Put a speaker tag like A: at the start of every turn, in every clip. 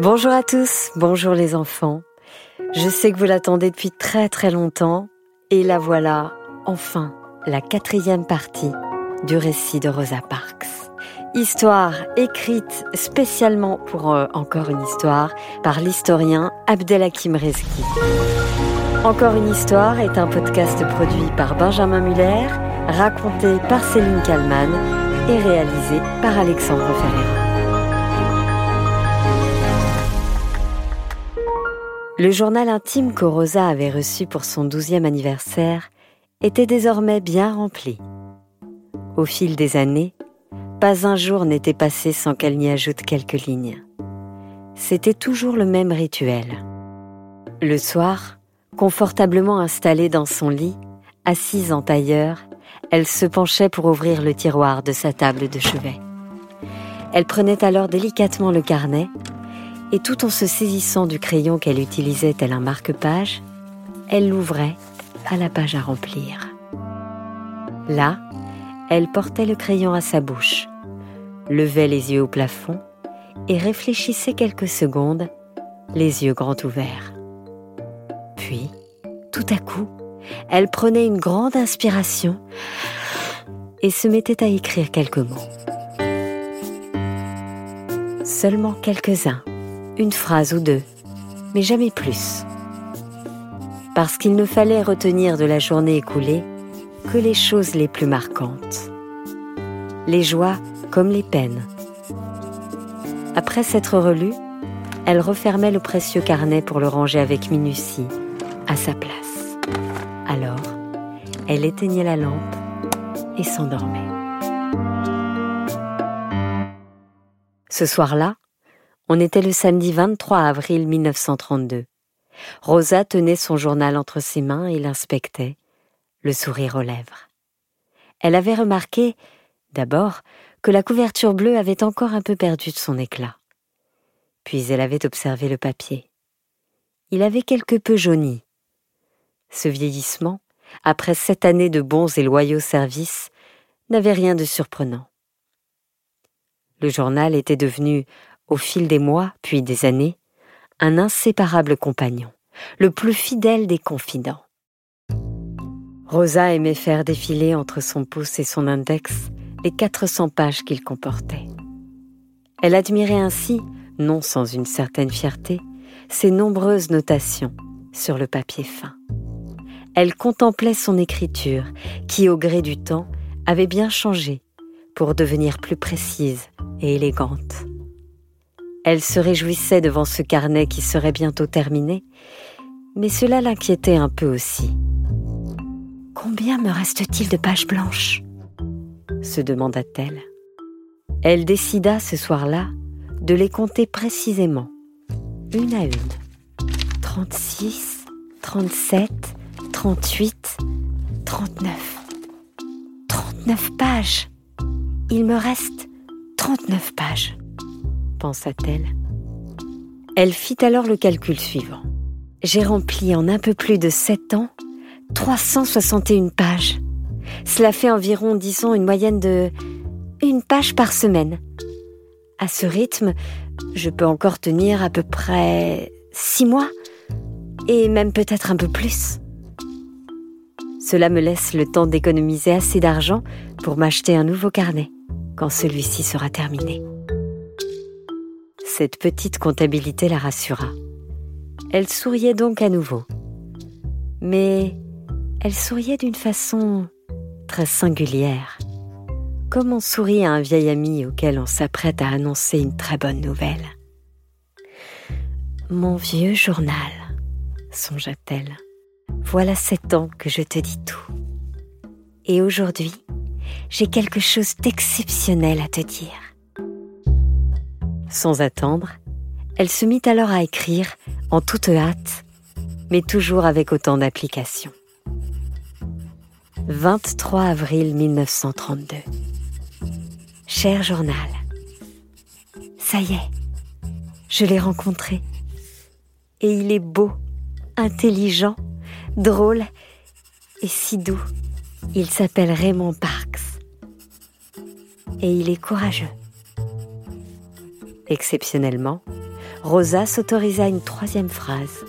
A: Bonjour à tous, bonjour les enfants. Je sais que vous l'attendez depuis très très longtemps et la voilà, enfin, la quatrième partie du récit de Rosa Parks. Histoire écrite spécialement pour euh, Encore une histoire par l'historien Abdelhakim Rezki. Encore une histoire est un podcast produit par Benjamin Muller, raconté par Céline Kallmann et réalisé par Alexandre Ferreira. Le journal intime que Rosa avait reçu pour son douzième anniversaire était désormais bien rempli. Au fil des années, pas un jour n'était passé sans qu'elle n'y ajoute quelques lignes. C'était toujours le même rituel. Le soir, confortablement installée dans son lit, assise en tailleur, elle se penchait pour ouvrir le tiroir de sa table de chevet. Elle prenait alors délicatement le carnet et tout en se saisissant du crayon qu'elle utilisait tel un marque-page, elle l'ouvrait à la page à remplir. Là, elle portait le crayon à sa bouche, levait les yeux au plafond et réfléchissait quelques secondes, les yeux grands ouverts. Puis, tout à coup, elle prenait une grande inspiration et se mettait à écrire quelques mots. Seulement quelques-uns une phrase ou deux, mais jamais plus. Parce qu'il ne fallait retenir de la journée écoulée que les choses les plus marquantes. Les joies comme les peines. Après s'être relue, elle refermait le précieux carnet pour le ranger avec minutie, à sa place. Alors, elle éteignait la lampe et s'endormait. Ce soir-là, on était le samedi 23 avril 1932. Rosa tenait son journal entre ses mains et l'inspectait, le sourire aux lèvres. Elle avait remarqué, d'abord, que la couverture bleue avait encore un peu perdu de son éclat. Puis elle avait observé le papier. Il avait quelque peu jauni. Ce vieillissement, après sept années de bons et loyaux services, n'avait rien de surprenant. Le journal était devenu au fil des mois, puis des années, un inséparable compagnon, le plus fidèle des confidents. Rosa aimait faire défiler entre son pouce et son index les 400 pages qu'il comportait. Elle admirait ainsi, non sans une certaine fierté, ses nombreuses notations sur le papier fin. Elle contemplait son écriture, qui au gré du temps avait bien changé pour devenir plus précise et élégante. Elle se réjouissait devant ce carnet qui serait bientôt terminé, mais cela l'inquiétait un peu aussi. Combien me reste-t-il de pages blanches? se demanda-t-elle. Elle décida ce soir-là de les compter précisément, une à une. 36, 37, 38, 39. 39 pages. Il me reste 39 pages pensa-t-elle. Elle fit alors le calcul suivant. J'ai rempli en un peu plus de sept ans 361 pages. Cela fait environ, disons, une moyenne de une page par semaine. À ce rythme, je peux encore tenir à peu près six mois, et même peut-être un peu plus. Cela me laisse le temps d'économiser assez d'argent pour m'acheter un nouveau carnet quand celui-ci sera terminé. Cette petite comptabilité la rassura. Elle souriait donc à nouveau. Mais elle souriait d'une façon très singulière, comme on sourit à un vieil ami auquel on s'apprête à annoncer une très bonne nouvelle. Mon vieux journal, songea-t-elle, voilà sept ans que je te dis tout. Et aujourd'hui, j'ai quelque chose d'exceptionnel à te dire. Sans attendre, elle se mit alors à écrire en toute hâte, mais toujours avec autant d'application. 23 avril 1932. Cher journal, ça y est, je l'ai rencontré. Et il est beau, intelligent, drôle et si doux. Il s'appelle Raymond Parks. Et il est courageux. Exceptionnellement, Rosa s'autorisa une troisième phrase.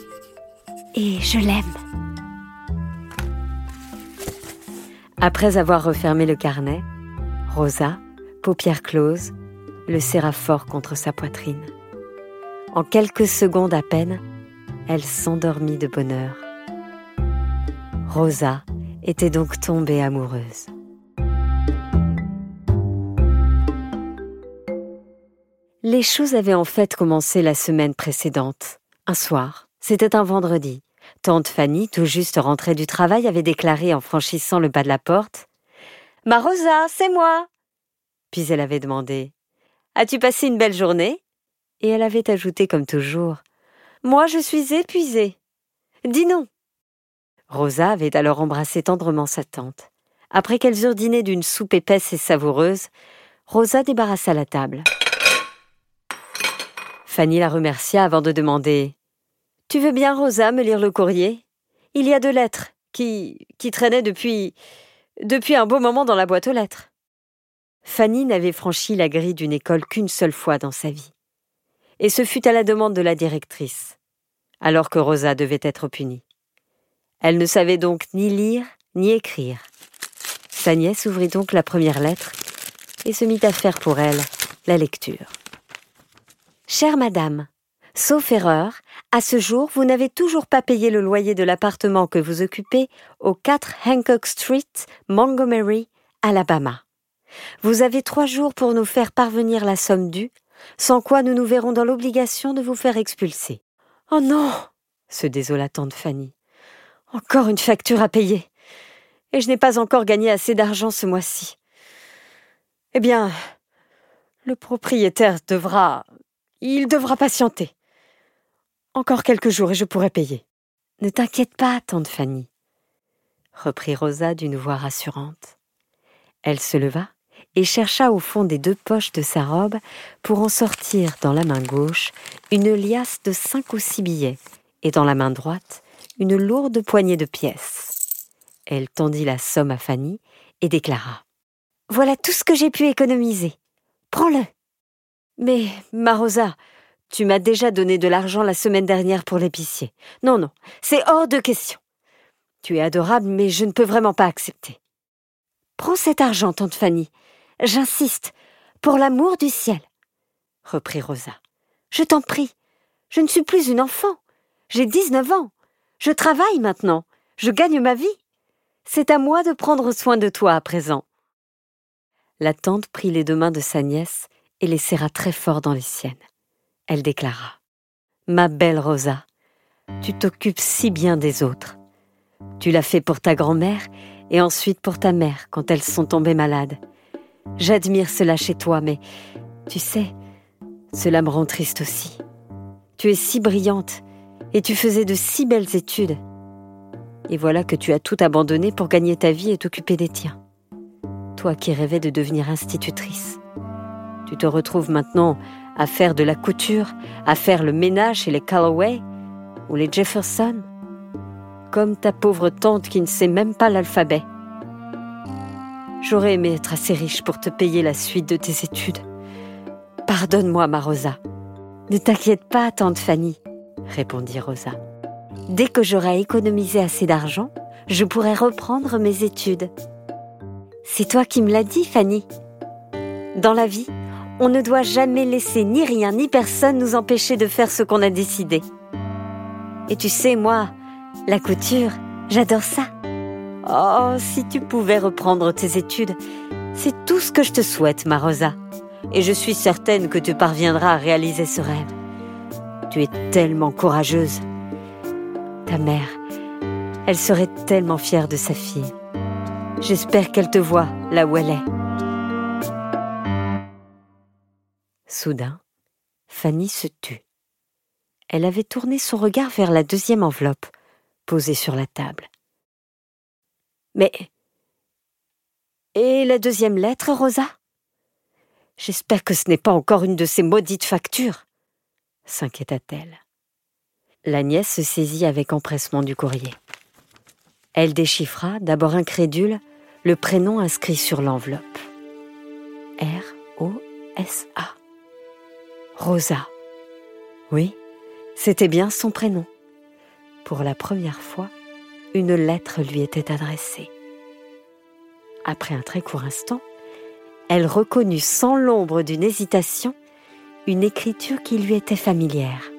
A: Et je l'aime. Après avoir refermé le carnet, Rosa, paupières closes, le serra fort contre sa poitrine. En quelques secondes à peine, elle s'endormit de bonheur. Rosa était donc tombée amoureuse. Les choses avaient en fait commencé la semaine précédente. Un soir, c'était un vendredi. Tante Fanny, tout juste rentrée du travail, avait déclaré en franchissant le bas de la porte Ma Rosa, c'est moi Puis elle avait demandé As-tu passé une belle journée? Et elle avait ajouté comme toujours Moi, je suis épuisée. Dis non. Rosa avait alors embrassé tendrement sa tante. Après qu'elles eurent dîné d'une soupe épaisse et savoureuse, Rosa débarrassa la table. Fanny la remercia avant de demander Tu veux bien, Rosa, me lire le courrier? Il y a deux lettres qui, traînaient depuis, depuis un beau moment dans la boîte aux lettres. Fanny n'avait franchi la grille d'une école qu'une seule fois dans sa vie. Et ce fut à la demande de la directrice, alors que Rosa devait être punie. Elle ne savait donc ni lire ni écrire. Sa nièce ouvrit donc la première lettre et se mit à faire pour elle la lecture. Chère madame, sauf erreur, à ce jour, vous n'avez toujours pas payé le loyer de l'appartement que vous occupez au 4 Hancock Street, Montgomery, Alabama. Vous avez trois jours pour nous faire parvenir la somme due, sans quoi nous nous verrons dans l'obligation de vous faire expulser. Oh non se désola tante Fanny. Encore une facture à payer. Et je n'ai pas encore gagné assez d'argent ce mois-ci. Eh bien, le propriétaire devra il devra patienter. Encore quelques jours et je pourrai payer. Ne t'inquiète pas, tante Fanny, reprit Rosa d'une voix rassurante. Elle se leva et chercha au fond des deux poches de sa robe pour en sortir dans la main gauche une liasse de cinq ou six billets et dans la main droite une lourde poignée de pièces. Elle tendit la somme à Fanny et déclara Voilà tout ce que j'ai pu économiser. Prends-le. Mais, Marosa, tu m'as déjà donné de l'argent la semaine dernière pour l'épicier. Non, non, c'est hors de question. Tu es adorable, mais je ne peux vraiment pas accepter. Prends cet argent, tante Fanny. J'insiste, pour l'amour du ciel, reprit Rosa. Je t'en prie. Je ne suis plus une enfant. J'ai dix-neuf ans. Je travaille maintenant. Je gagne ma vie. C'est à moi de prendre soin de toi à présent. La tante prit les deux mains de sa nièce et les serra très fort dans les siennes. Elle déclara Ma belle Rosa, tu t'occupes si bien des autres. Tu l'as fait pour ta grand-mère et ensuite pour ta mère quand elles sont tombées malades. J'admire cela chez toi, mais tu sais, cela me rend triste aussi. Tu es si brillante et tu faisais de si belles études. Et voilà que tu as tout abandonné pour gagner ta vie et t'occuper des tiens. Toi qui rêvais de devenir institutrice. Tu te retrouves maintenant à faire de la couture, à faire le ménage chez les Calloway ou les Jefferson, comme ta pauvre tante qui ne sait même pas l'alphabet. J'aurais aimé être assez riche pour te payer la suite de tes études. Pardonne-moi, ma Rosa. Ne t'inquiète pas, tante Fanny, répondit Rosa. Dès que j'aurai économisé assez d'argent, je pourrai reprendre mes études. C'est toi qui me l'as dit, Fanny. Dans la vie, on ne doit jamais laisser ni rien ni personne nous empêcher de faire ce qu'on a décidé. Et tu sais, moi, la couture, j'adore ça. Oh, si tu pouvais reprendre tes études, c'est tout ce que je te souhaite, ma Rosa. Et je suis certaine que tu parviendras à réaliser ce rêve. Tu es tellement courageuse. Ta mère, elle serait tellement fière de sa fille. J'espère qu'elle te voit là où elle est. Soudain, Fanny se tut. Elle avait tourné son regard vers la deuxième enveloppe, posée sur la table. Mais. Et la deuxième lettre, Rosa? J'espère que ce n'est pas encore une de ces maudites factures, s'inquiéta-t-elle. La nièce se saisit avec empressement du courrier. Elle déchiffra, d'abord incrédule, le prénom inscrit sur l'enveloppe. R-O-S-A. Rosa. Oui, c'était bien son prénom. Pour la première fois, une lettre lui était adressée. Après un très court instant, elle reconnut sans l'ombre d'une hésitation une écriture qui lui était familière.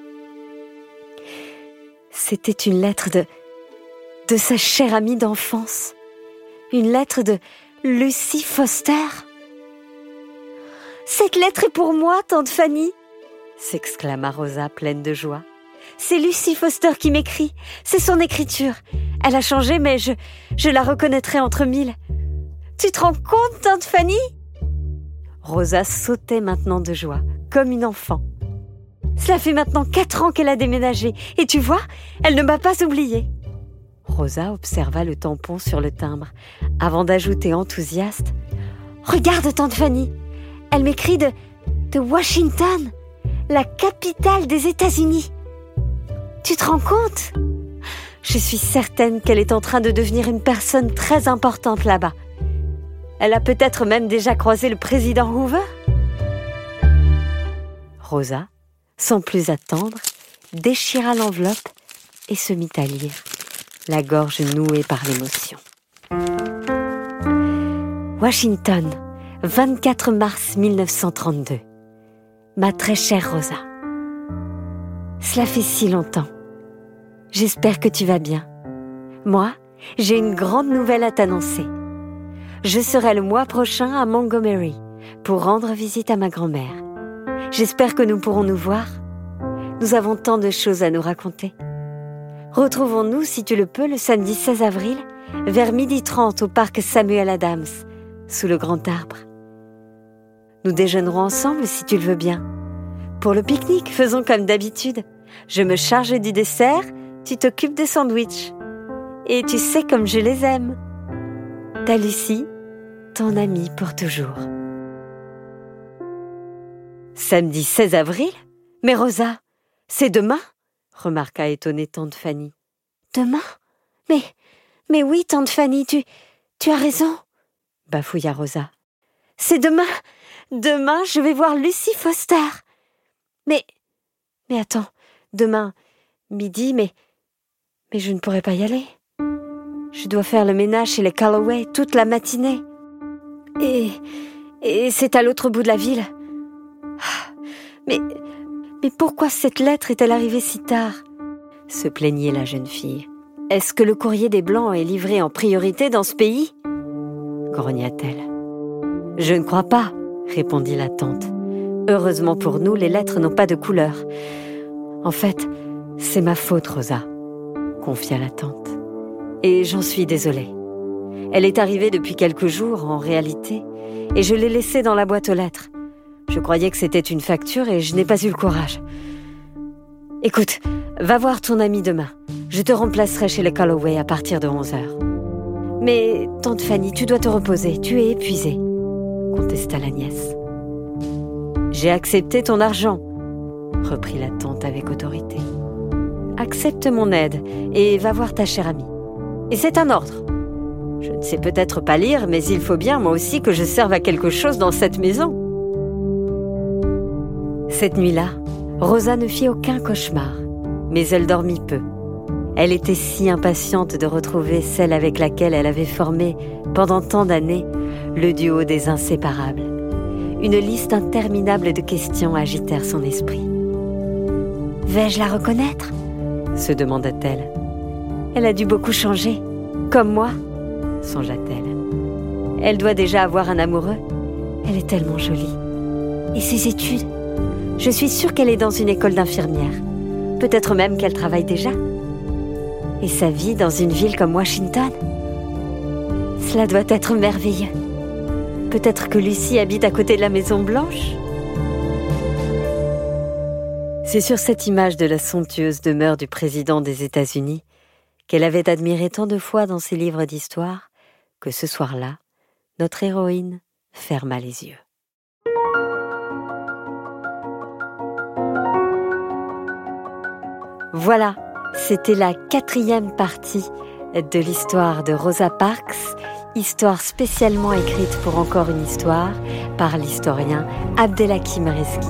A: C'était une lettre de de sa chère amie d'enfance, une lettre de Lucy Foster. Cette lettre est pour moi, tante Fanny, s'exclama Rosa pleine de joie. C'est Lucy Foster qui m'écrit. C'est son écriture. Elle a changé, mais je, je la reconnaîtrai entre mille. Tu te rends compte, tante Fanny? Rosa sautait maintenant de joie, comme une enfant. Cela fait maintenant quatre ans qu'elle a déménagé, et tu vois, elle ne m'a pas oubliée. Rosa observa le tampon sur le timbre, avant d'ajouter enthousiaste Regarde, tante Fanny, elle m'écrit de, de Washington, la capitale des États-Unis. Tu te rends compte? Je suis certaine qu'elle est en train de devenir une personne très importante là-bas. Elle a peut-être même déjà croisé le président Hoover. Rosa, sans plus attendre, déchira l'enveloppe et se mit à lire, la gorge nouée par l'émotion. Washington, 24 mars 1932. Ma très chère Rosa. Cela fait si longtemps. J'espère que tu vas bien. Moi, j'ai une grande nouvelle à t'annoncer. Je serai le mois prochain à Montgomery pour rendre visite à ma grand-mère. J'espère que nous pourrons nous voir. Nous avons tant de choses à nous raconter. Retrouvons-nous, si tu le peux, le samedi 16 avril, vers midi 30 au parc Samuel Adams, sous le grand arbre. Nous déjeunerons ensemble si tu le veux bien. Pour le pique-nique, faisons comme d'habitude. Je me charge du dessert, tu t'occupes des sandwichs. Et tu sais comme je les aime. Ta Lucie, ton amie pour toujours. Samedi 16 avril? Mais Rosa, c'est demain? remarqua étonnée tante Fanny. Demain? Mais, mais oui, tante Fanny, tu, tu as raison, bafouilla Rosa. C'est demain? Demain, je vais voir Lucie Foster. Mais. Mais attends, demain, midi, mais. Mais je ne pourrai pas y aller. Je dois faire le ménage chez les Calloway toute la matinée. Et. Et c'est à l'autre bout de la ville. Mais. Mais pourquoi cette lettre est-elle arrivée si tard? se plaignait la jeune fille. Est-ce que le courrier des Blancs est livré en priorité dans ce pays? grogna-t-elle. Je ne crois pas, répondit la tante. Heureusement pour nous, les lettres n'ont pas de couleur. En fait, c'est ma faute, Rosa, confia la tante. Et j'en suis désolée. Elle est arrivée depuis quelques jours, en réalité, et je l'ai laissée dans la boîte aux lettres. Je croyais que c'était une facture et je n'ai pas eu le courage. Écoute, va voir ton ami demain. Je te remplacerai chez les Calloway à partir de 11 heures. Mais, tante Fanny, tu dois te reposer, tu es épuisée, contesta la nièce. J'ai accepté ton argent, reprit la tante avec autorité. Accepte mon aide et va voir ta chère amie. Et c'est un ordre. Je ne sais peut-être pas lire, mais il faut bien moi aussi que je serve à quelque chose dans cette maison. Cette nuit-là, Rosa ne fit aucun cauchemar, mais elle dormit peu. Elle était si impatiente de retrouver celle avec laquelle elle avait formé, pendant tant d'années, le duo des inséparables. Une liste interminable de questions agitèrent son esprit. Vais-je la reconnaître? se demanda-t-elle. Elle a dû beaucoup changer, comme moi, songea-t-elle. Elle doit déjà avoir un amoureux. Elle est tellement jolie. Et ses études? Je suis sûre qu'elle est dans une école d'infirmière. Peut-être même qu'elle travaille déjà. Et sa vie dans une ville comme Washington? Cela doit être merveilleux. Peut-être que Lucie habite à côté de la Maison Blanche C'est sur cette image de la somptueuse demeure du président des États-Unis qu'elle avait admiré tant de fois dans ses livres d'histoire que ce soir-là, notre héroïne ferma les yeux. Voilà, c'était la quatrième partie de l'histoire de Rosa Parks, histoire spécialement écrite pour encore une histoire par l'historien Abdelhakim Reski.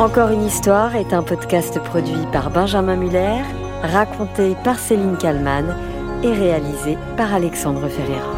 A: Encore une histoire est un podcast produit par Benjamin Muller, raconté par Céline Kallmann et réalisé par Alexandre Ferreira.